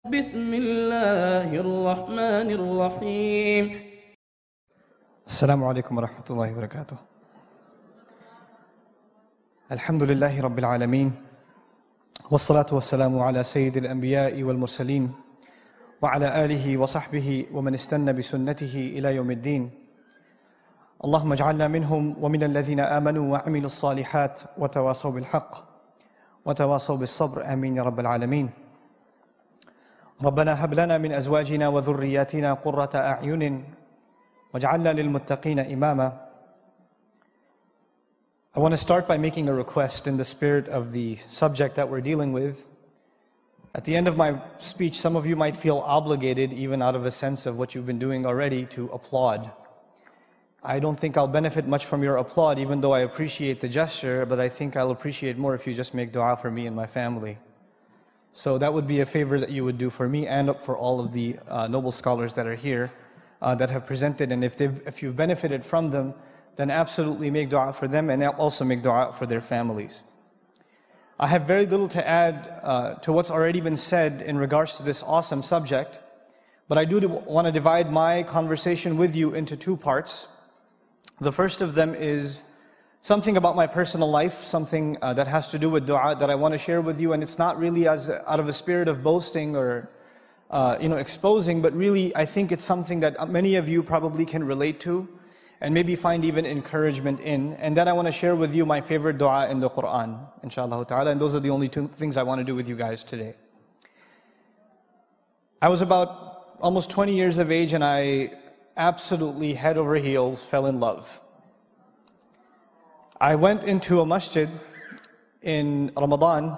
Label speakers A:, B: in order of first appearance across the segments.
A: بسم الله الرحمن الرحيم
B: السلام عليكم ورحمة الله وبركاته. الحمد لله رب العالمين والصلاة والسلام على سيد الأنبياء والمرسلين وعلى آله وصحبه ومن استنى بسنته إلى يوم الدين. اللهم اجعلنا منهم ومن الذين آمنوا وعملوا الصالحات وتواصوا بالحق وتواصوا بالصبر آمين يا رب العالمين. ربنا هب لنا من أزواجنا وذرياتنا قرة أعين واجعلنا للمتقين إماما I want to start by making a request in the spirit of the subject that we're dealing with. At the end of my speech, some of you might feel obligated, even out of a sense of what you've been doing already, to applaud. I don't think I'll benefit much from your applaud, even though I appreciate the gesture, but I think I'll appreciate more if you just make dua for me and my family. So that would be a favor that you would do for me and for all of the uh, noble scholars that are here uh, that have presented. And if, they've, if you've benefited from them, then absolutely make dua for them and also make dua for their families. I have very little to add uh, to what's already been said in regards to this awesome subject, but I do want to divide my conversation with you into two parts. The first of them is something about my personal life, something uh, that has to do with dua that I want to share with you, and it's not really as out of a spirit of boasting or uh, you know exposing, but really I think it's something that many of you probably can relate to and maybe find even encouragement in. And then I want to share with you my favorite dua in the Quran, inshallah ta'ala. And those are the only two things I want to do with you guys today. I was about almost 20 years of age and I absolutely head over heels fell in love. I went into a masjid in Ramadan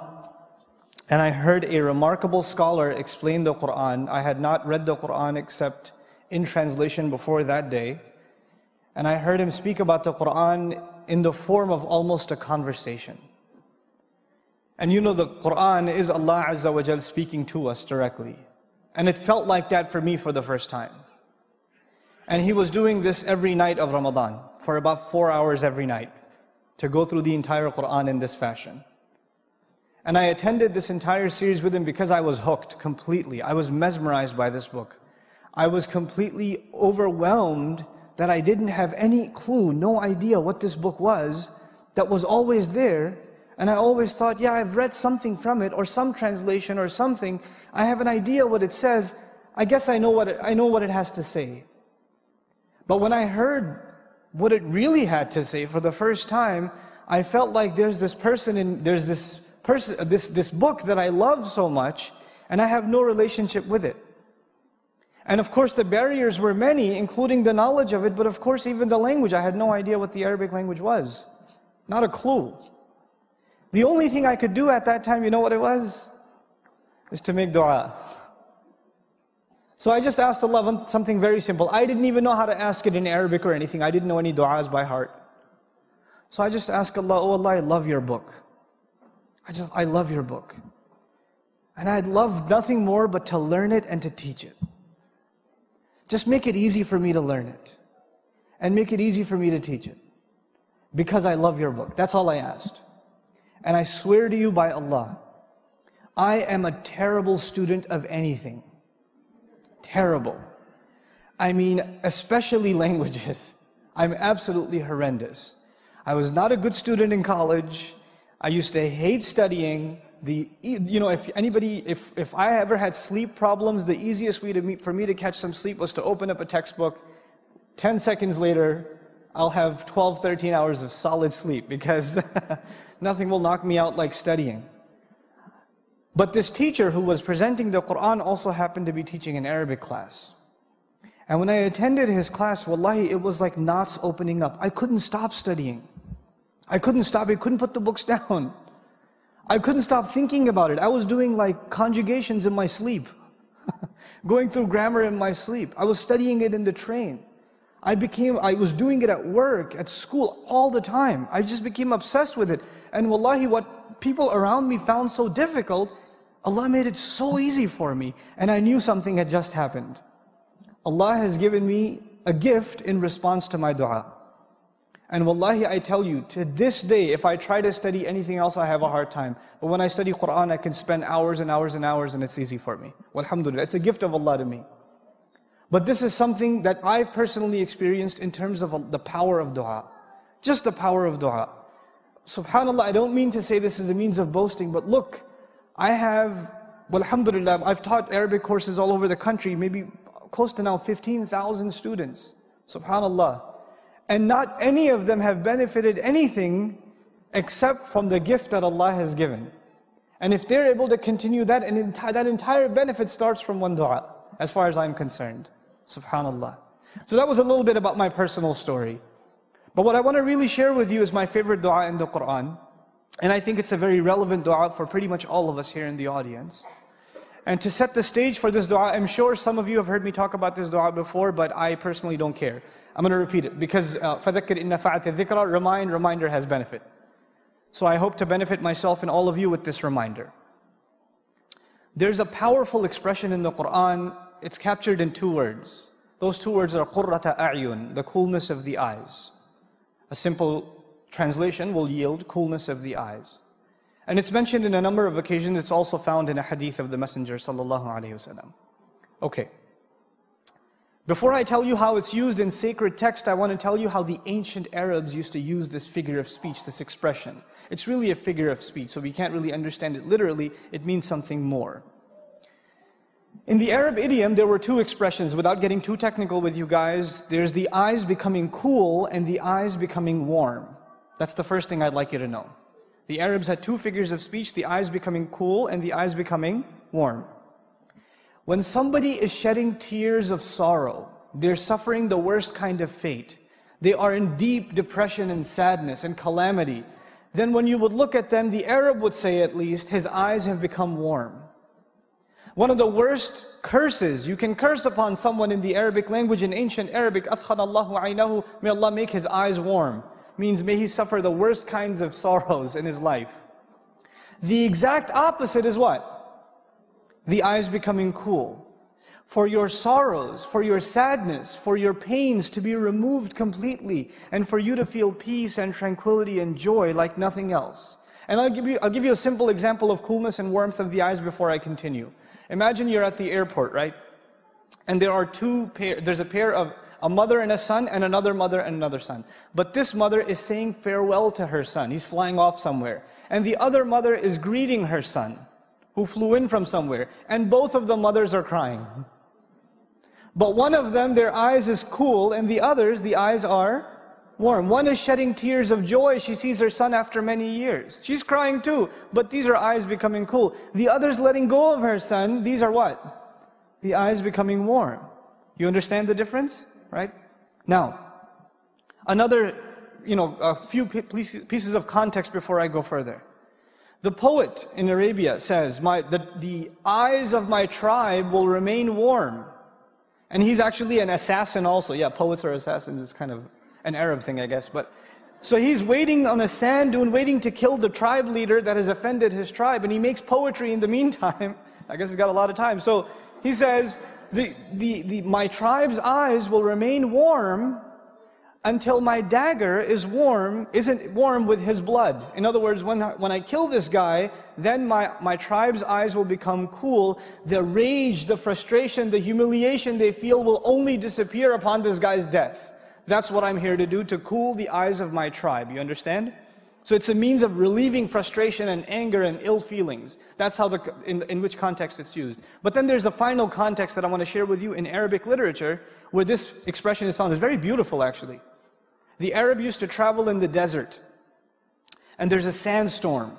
B: and I heard a remarkable scholar explain the Quran. I had not read the Quran except in translation before that day. And I heard him speak about the Quran in the form of almost a conversation. And you know, the Quran is Allah Azza wa Jal speaking to us directly. And it felt like that for me for the first time. And he was doing this every night of Ramadan for about four hours every night to go through the entire Quran in this fashion. And I attended this entire series with him because I was hooked completely. I was mesmerized by this book. I was completely overwhelmed that I didn't have any clue, no idea what this book was, that was always there. And I always thought, yeah, I've read something from it, or some translation, or something. I have an idea what it says. I guess I know what it, I know what it has to say. But when I heard what it really had to say for the first time, I felt like there's this person in there's this person uh, this this book that I love so much, and I have no relationship with it. And of course, the barriers were many, including the knowledge of it, but of course, even the language. I had no idea what the Arabic language was. Not a clue. The only thing I could do at that time, you know what it was? Is to make dua. So I just asked Allah something very simple. I didn't even know how to ask it in Arabic or anything. I didn't know any du'as by heart. So I just asked Allah, Oh Allah, I love your book. I just, I love your book. And I'd love nothing more but to learn it and to teach it. Just make it easy for me to learn it. And make it easy for me to teach it. Because I love your book. That's all I asked. And I swear to you by Allah, I am a terrible student of anything. Terrible. I mean, especially languages. I'm absolutely horrendous. I was not a good student in college. I used to hate studying the you know if anybody if if i ever had sleep problems the easiest way to meet for me to catch some sleep was to open up a textbook 10 seconds later i'll have 12 13 hours of solid sleep because nothing will knock me out like studying but this teacher who was presenting the quran also happened to be teaching an arabic class and when i attended his class wallahi it was like knots opening up i couldn't stop studying i couldn't stop i couldn't put the books down I couldn't stop thinking about it. I was doing like conjugations in my sleep, going through grammar in my sleep. I was studying it in the train. I became, I was doing it at work, at school, all the time. I just became obsessed with it. And wallahi, what people around me found so difficult, Allah made it so easy for me. And I knew something had just happened. Allah has given me a gift in response to my dua. And wallahi, I tell you, to this day, if I try to study anything else, I have a hard time. But when I study Quran, I can spend hours and hours and hours and it's easy for me. Alhamdulillah, it's a gift of Allah to me. But this is something that I've personally experienced in terms of the power of dua. Just the power of dua. Subhanallah, I don't mean to say this is a means of boasting, but look, I have, well, alhamdulillah, I've taught Arabic courses all over the country, maybe close to now 15,000 students. Subhanallah. And not any of them have benefited anything except from the gift that Allah has given. And if they're able to continue that, enti- that entire benefit starts from one dua, as far as I'm concerned. Subhanallah. So that was a little bit about my personal story. But what I want to really share with you is my favorite dua in the Quran. And I think it's a very relevant dua for pretty much all of us here in the audience. And to set the stage for this dua, I'm sure some of you have heard me talk about this dua before, but I personally don't care. I'm going to repeat it because فَذَكِّرْ إِنَّ فَعَتِ الذِّكْرَ Remind, reminder has benefit. So I hope to benefit myself and all of you with this reminder. There's a powerful expression in the Quran. It's captured in two words. Those two words are قُرَّةَ أَعْيُن, the coolness of the eyes. A simple translation will yield coolness of the eyes. And it's mentioned in a number of occasions. It's also found in a hadith of the Messenger sallallahu alaihi wasallam. Okay. Before I tell you how it's used in sacred text, I want to tell you how the ancient Arabs used to use this figure of speech, this expression. It's really a figure of speech, so we can't really understand it literally. It means something more. In the Arab idiom, there were two expressions. Without getting too technical with you guys, there's the eyes becoming cool and the eyes becoming warm. That's the first thing I'd like you to know. The Arabs had two figures of speech the eyes becoming cool and the eyes becoming warm. When somebody is shedding tears of sorrow, they're suffering the worst kind of fate. They are in deep depression and sadness and calamity. Then, when you would look at them, the Arab would say at least, his eyes have become warm. One of the worst curses, you can curse upon someone in the Arabic language, in ancient Arabic, Allahu aynahu, may Allah make his eyes warm, means may he suffer the worst kinds of sorrows in his life. The exact opposite is what? the eyes becoming cool, for your sorrows, for your sadness, for your pains to be removed completely, and for you to feel peace and tranquility and joy like nothing else. And I'll give you, I'll give you a simple example of coolness and warmth of the eyes before I continue. Imagine you're at the airport, right? And there are two pair, there's a pair of a mother and a son, and another mother and another son. But this mother is saying farewell to her son. He's flying off somewhere. And the other mother is greeting her son who flew in from somewhere, and both of the mothers are crying. But one of them, their eyes is cool, and the others, the eyes are warm. One is shedding tears of joy. She sees her son after many years. She's crying too, but these are eyes becoming cool. The other's letting go of her son. These are what? The eyes becoming warm. You understand the difference? Right? Now, another, you know, a few pieces of context before I go further. The poet in Arabia says, my, the, the eyes of my tribe will remain warm. And he's actually an assassin also. Yeah, poets are assassins. It's kind of an Arab thing, I guess. But so he's waiting on a sand dune, waiting to kill the tribe leader that has offended his tribe, and he makes poetry in the meantime. I guess he's got a lot of time. So he says, the, the, the, my tribe's eyes will remain warm until my dagger is warm, isn't warm with his blood. In other words, when I, when I kill this guy, then my, my tribe's eyes will become cool. The rage, the frustration, the humiliation they feel will only disappear upon this guy's death. That's what I'm here to do, to cool the eyes of my tribe. You understand? So it's a means of relieving frustration and anger and ill feelings. That's how the, in, in which context it's used. But then there's a final context that I want to share with you in Arabic literature, where this expression is found. It's very beautiful, actually. The Arab used to travel in the desert, and there's a sandstorm.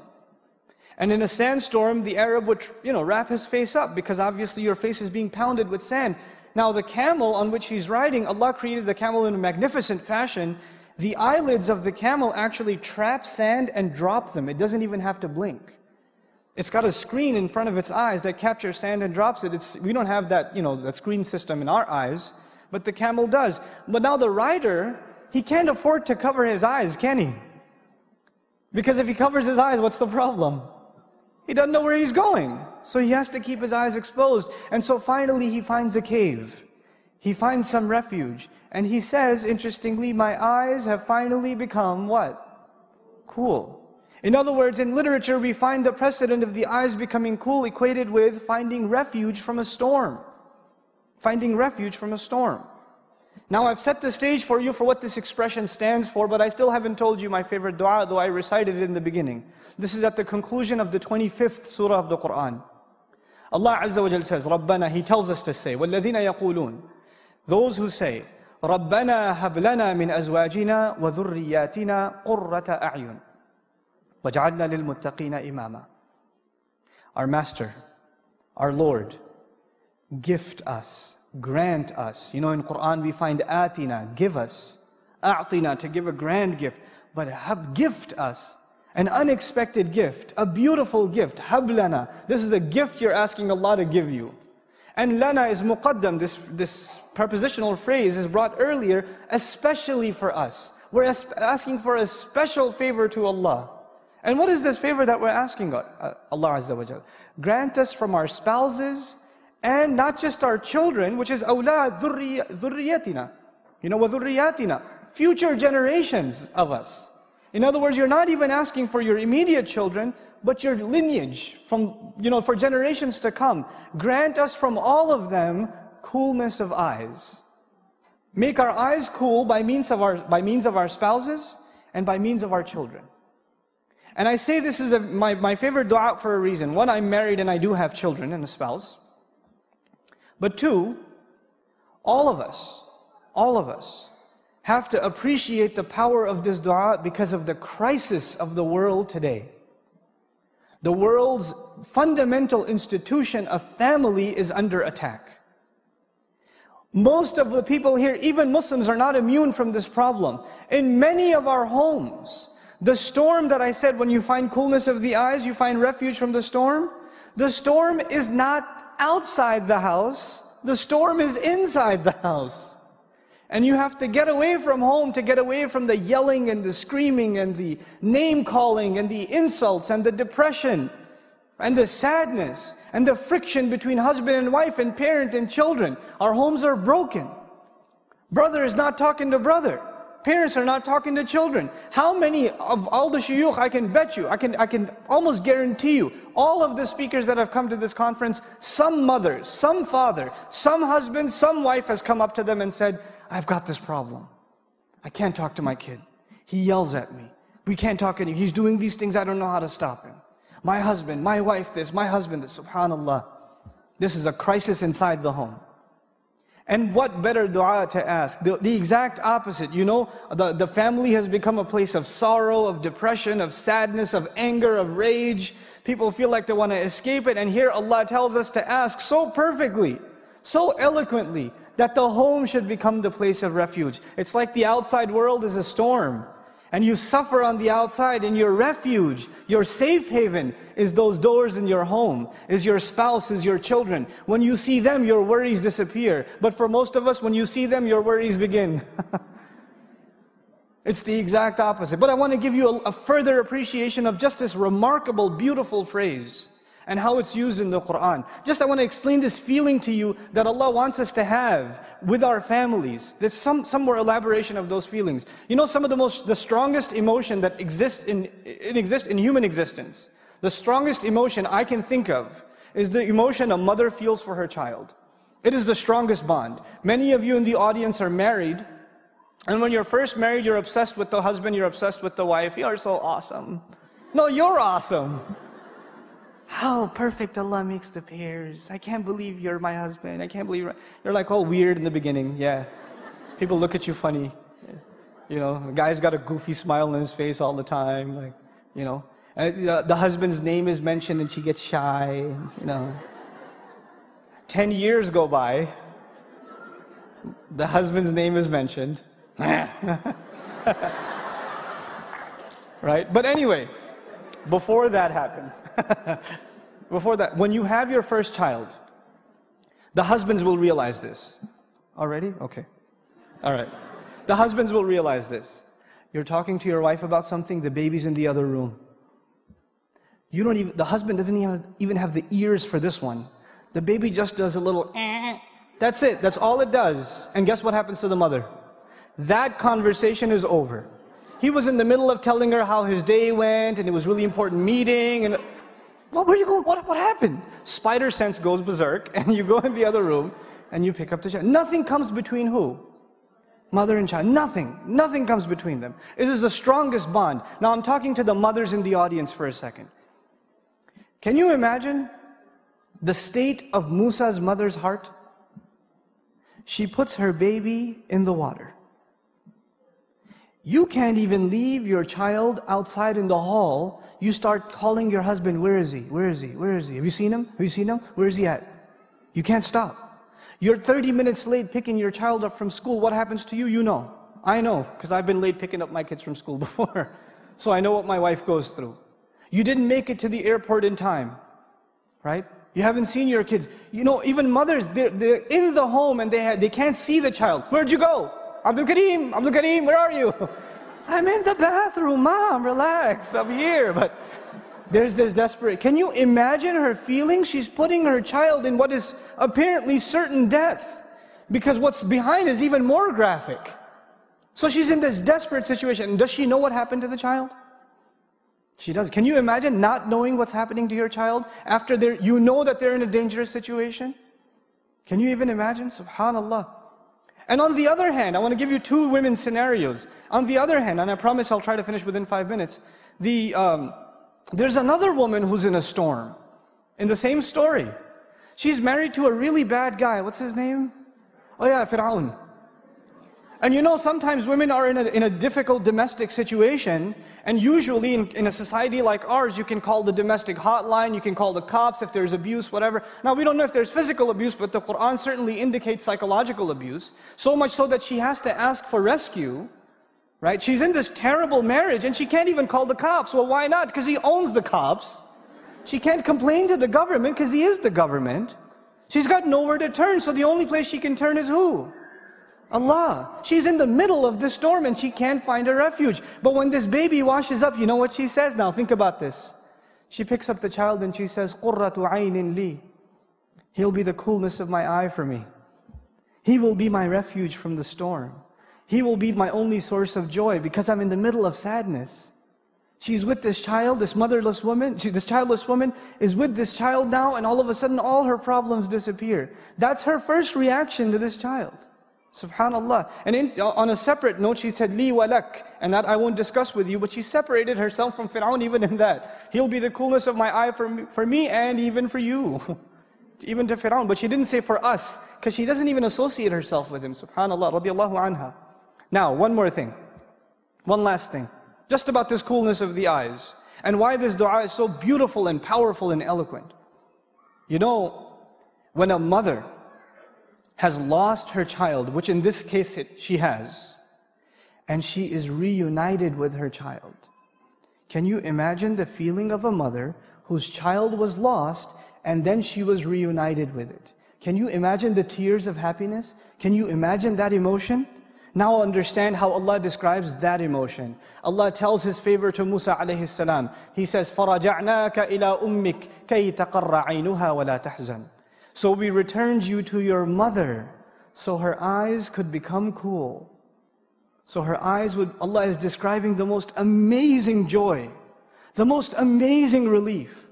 B: And in a sandstorm, the Arab would, you know, wrap his face up because obviously your face is being pounded with sand. Now, the camel on which he's riding, Allah created the camel in a magnificent fashion. The eyelids of the camel actually trap sand and drop them. It doesn't even have to blink. It's got a screen in front of its eyes that captures sand and drops it. It's, we don't have that, you know, that screen system in our eyes, but the camel does. But now the rider he can't afford to cover his eyes, can he? Because if he covers his eyes, what's the problem? He doesn't know where he's going. So he has to keep his eyes exposed. And so finally he finds a cave. He finds some refuge. And he says, interestingly, my eyes have finally become what? Cool. In other words, in literature, we find the precedent of the eyes becoming cool equated with finding refuge from a storm. Finding refuge from a storm. Now, I've set the stage for you for what this expression stands for, but I still haven't told you my favorite dua, though I recited it in the beginning. This is at the conclusion of the 25th surah of the Quran. Allah Azza wa Jal says, Rabbana, He tells us to say, وَالَّذِينَ يَقُولُونَ Those who say, رَبَّنَا هَبْ لَنَا مِنْ أَزْوَاجِنَا وَذُرِّيَّاتِنَا قُرَّةَ أَعْيُنٍ وَجَعَلْنَا لِلْمُتَّقِينَ إِمَامًا Our Master, our Lord, gift us, grant us. You know, in Quran we find atina, give us. A'tina, to give a grand gift. But hab, gift us. An unexpected gift, a beautiful gift. Hablana. This is a gift you're asking Allah to give you. And lana is muqaddam. This, this prepositional phrase is brought earlier, especially for us. We're asking for a special favor to Allah. And what is this favor that we're asking uh, Allah Azza wa? Grant us from our spouses and not just our children, which is awlad dhurriyatina. You know, dhurriyatina, future generations of us. In other words, you're not even asking for your immediate children, but your lineage from, you know, for generations to come. Grant us from all of them coolness of eyes. Make our eyes cool by means of our, by means of our spouses and by means of our children. And I say this is a, my, my favorite dua for a reason. One, I'm married and I do have children and a spouse. But two, all of us, all of us, have to appreciate the power of this dua because of the crisis of the world today. The world's fundamental institution of family is under attack. Most of the people here, even Muslims, are not immune from this problem. In many of our homes, the storm that I said, when you find coolness of the eyes, you find refuge from the storm. The storm is not outside the house, the storm is inside the house. And you have to get away from home to get away from the yelling and the screaming and the name calling and the insults and the depression and the sadness and the friction between husband and wife and parent and children. Our homes are broken. Brother is not talking to brother. Parents are not talking to children. How many of all the shuyukh, I can bet you, I can, I can almost guarantee you, all of the speakers that have come to this conference, some mother, some father, some husband, some wife has come up to them and said, I've got this problem. I can't talk to my kid. He yells at me. We can't talk anymore. He's doing these things. I don't know how to stop him. My husband, my wife this, my husband this. Subhanallah. This is a crisis inside the home. And what better dua to ask? The, the, exact opposite. You know, the, the family has become a place of sorrow, of depression, of sadness, of anger, of rage. People feel like they want to escape it. And here Allah tells us to ask so perfectly, so eloquently, that the home should become the place of refuge. It's like the outside world is a storm and you suffer on the outside and your refuge, your safe haven is those doors in your home, is your spouse, is your children. When you see them, your worries disappear. But for most of us, when you see them, your worries begin. it's the exact opposite. But I want to give you a, a further appreciation of just this remarkable, beautiful phrase and how it's used in the Quran. Just I want to explain this feeling to you that Allah wants us to have with our families. There's some, some more elaboration of those feelings. You know, some of the most, the strongest emotion that exists in, it exists in human existence. The strongest emotion I can think of is the emotion a mother feels for her child. It is the strongest bond. Many of you in the audience are married, and when you're first married, you're obsessed with the husband, you're obsessed with the wife. You are so awesome. No, you're awesome. How perfect Allah makes the pairs. I can't believe you're my husband. I can't believe you're, like all weird in the beginning. Yeah. People look at you funny. You know, the guy's got a goofy smile on his face all the time. Like, you know, uh, the, the husband's name is mentioned and she gets shy. You know, ten years go by. The husband's name is mentioned. right? But anyway, before that happens, before that, when you have your first child, the husbands will realize this. Already? Okay. All right. The husbands will realize this. You're talking to your wife about something, the baby's in the other room. You don't even, the husband doesn't even, even have the ears for this one. The baby just does a little, eh. that's it. That's all it does. And guess what happens to the mother? that conversation is over. He was in the middle of telling her how his day went and it was really important meeting and what were you going? What, what happened? Spider sense goes berserk and you go in the other room and you pick up the child. Nothing comes between who? Mother and child. Nothing. Nothing comes between them. It is the strongest bond. Now I'm talking to the mothers in the audience for a second. Can you imagine the state of Musa's mother's heart? She puts her baby in the water. You can't even leave your child outside in the hall. You start calling your husband, where is he? Where is he? Where is he? Have you seen him? Have you seen him? Where is he at? You can't stop. You're 30 minutes late picking your child up from school. What happens to you? You know. I know, because I've been late picking up my kids from school before. So I know what my wife goes through. You didn't make it to the airport in time, right? You haven't seen your kids. You know, even mothers, they're, they're in the home and they, have, they can't see the child. Where'd you go? Abdul Kareem, Abdul Kareem, where are you? I'm in the bathroom, mom, relax, I'm here. But there's this desperate. Can you imagine her feelings? She's putting her child in what is apparently certain death because what's behind is even more graphic. So she's in this desperate situation. Does she know what happened to the child? She does. Can you imagine not knowing what's happening to your child after you know that they're in a dangerous situation? Can you even imagine? Subhanallah. And on the other hand, I want to give you two women scenarios. On the other hand, and I promise I'll try to finish within five minutes, the, um, there's another woman who's in a storm in the same story. She's married to a really bad guy. What's his name? Oh yeah, Fir'aun. And you know, sometimes women are in a, in a difficult domestic situation, and usually in, in a society like ours, you can call the domestic hotline, you can call the cops if there's abuse, whatever. Now, we don't know if there's physical abuse, but the Quran certainly indicates psychological abuse, so much so that she has to ask for rescue, right? She's in this terrible marriage, and she can't even call the cops. Well, why not? Because he owns the cops. She can't complain to the government because he is the government. She's got nowhere to turn, so the only place she can turn is who? Allah. She's in the middle of the storm and she can't find a refuge. But when this baby washes up, you know what she says now? Think about this. She picks up the child and she says, قُرَّةُ عَيْنٍ li. He'll be the coolness of my eye for me. He will be my refuge from the storm. He will be my only source of joy because I'm in the middle of sadness. She's with this child, this motherless woman, she, this childless woman is with this child now, and all of a sudden all her problems disappear. That's her first reaction to this child. Subhanallah. And in, on a separate note, she said, Li walak. And that I won't discuss with you, but she separated herself from Fir'aun even in that. He'll be the coolness of my eye for me, for me and even for you. even to Fir'aun. But she didn't say for us, because she doesn't even associate herself with him. Subhanallah. Radiallahu anha. Now, one more thing. One last thing. Just about this coolness of the eyes. And why this dua is so beautiful and powerful and eloquent. You know, when a mother has lost her child, which in this case it, she has, and she is reunited with her child. Can you imagine the feeling of a mother whose child was lost and then she was reunited with it? Can you imagine the tears of happiness? Can you imagine that emotion? Now understand how Allah describes that emotion. Allah tells His favor to Musa alayhi salam. He says, فَرَجَعْنَاكَ إِلَىٰ أُمِّكَ كَيْ تَقَرَّ عَيْنُهَا وَلَا تَحْزَنُ so we returned you to your mother so her eyes could become cool. So her eyes would, Allah is describing the most amazing joy, the most amazing relief,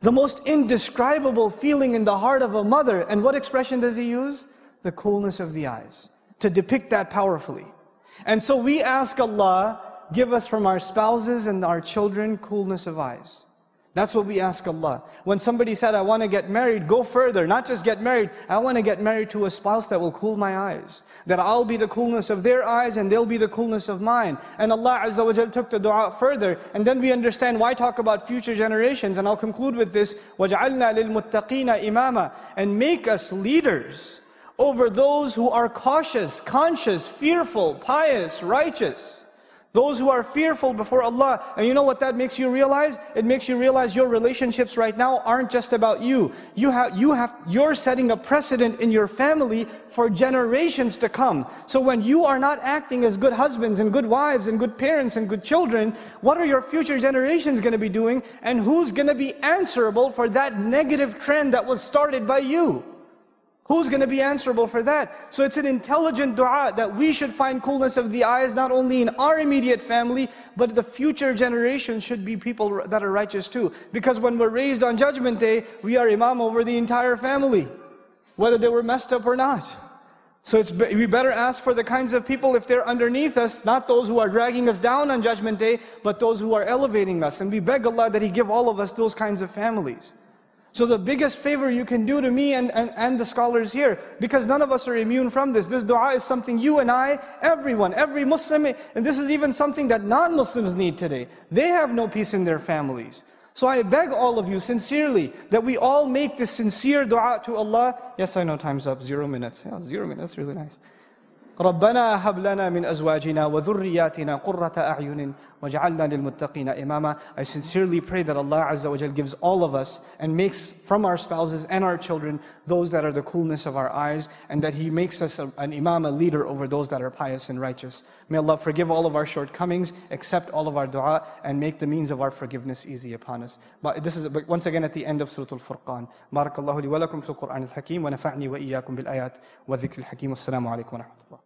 B: the most indescribable feeling in the heart of a mother. And what expression does he use? The coolness of the eyes, to depict that powerfully. And so we ask Allah, give us from our spouses and our children coolness of eyes. That's what we ask Allah. When somebody said, I want to get married, go further. Not just get married, I want to get married to a spouse that will cool my eyes. That I'll be the coolness of their eyes and they'll be the coolness of mine. And Allah Azza wa Jal took the dua further. And then we understand why talk about future generations. And I'll conclude with this. وَجْعَلْنَا لِلْمُتَّقِينَ إِمَامًا And make us leaders over those who are cautious, conscious, fearful, pious, righteous. Those who are fearful before Allah. And you know what that makes you realize? It makes you realize your relationships right now aren't just about you. You have, you have, you're setting a precedent in your family for generations to come. So when you are not acting as good husbands and good wives and good parents and good children, what are your future generations going to be doing? And who's going to be answerable for that negative trend that was started by you? Who's going to be answerable for that? So it's an intelligent dua that we should find coolness of the eyes not only in our immediate family, but the future generation should be people that are righteous too. Because when we're raised on judgment day, we are imam over the entire family, whether they were messed up or not. So it's, we better ask for the kinds of people if they're underneath us, not those who are dragging us down on judgment day, but those who are elevating us. And we beg Allah that He give all of us those kinds of families. So the biggest favor you can do to me and, and, and the scholars here, because none of us are immune from this. This dua is something you and I, everyone, every Muslim, and this is even something that non-Muslims need today. They have no peace in their families. So I beg all of you sincerely that we all make this sincere dua to Allah. Yes, I know time's up, zero minutes. Yeah, zero minutes, really nice. ربنا هب لنا من أزواجنا وذرياتنا قرة أعين وجعلنا للمتقين إماما I sincerely pray that Allah Azza wa gives all of us and makes from our spouses and our children those that are the coolness of our eyes and that He makes us an imam, a leader over those that are pious and righteous. May Allah forgive all of our shortcomings, accept all of our dua and make the means of our forgiveness easy upon us. But this is once again at the end of Surah Al-Furqan. بارك الله لي ولكم في القرآن الحكيم ونفعني وإياكم بالآيات والذكر الحكيم والسلام عليكم ورحمة الله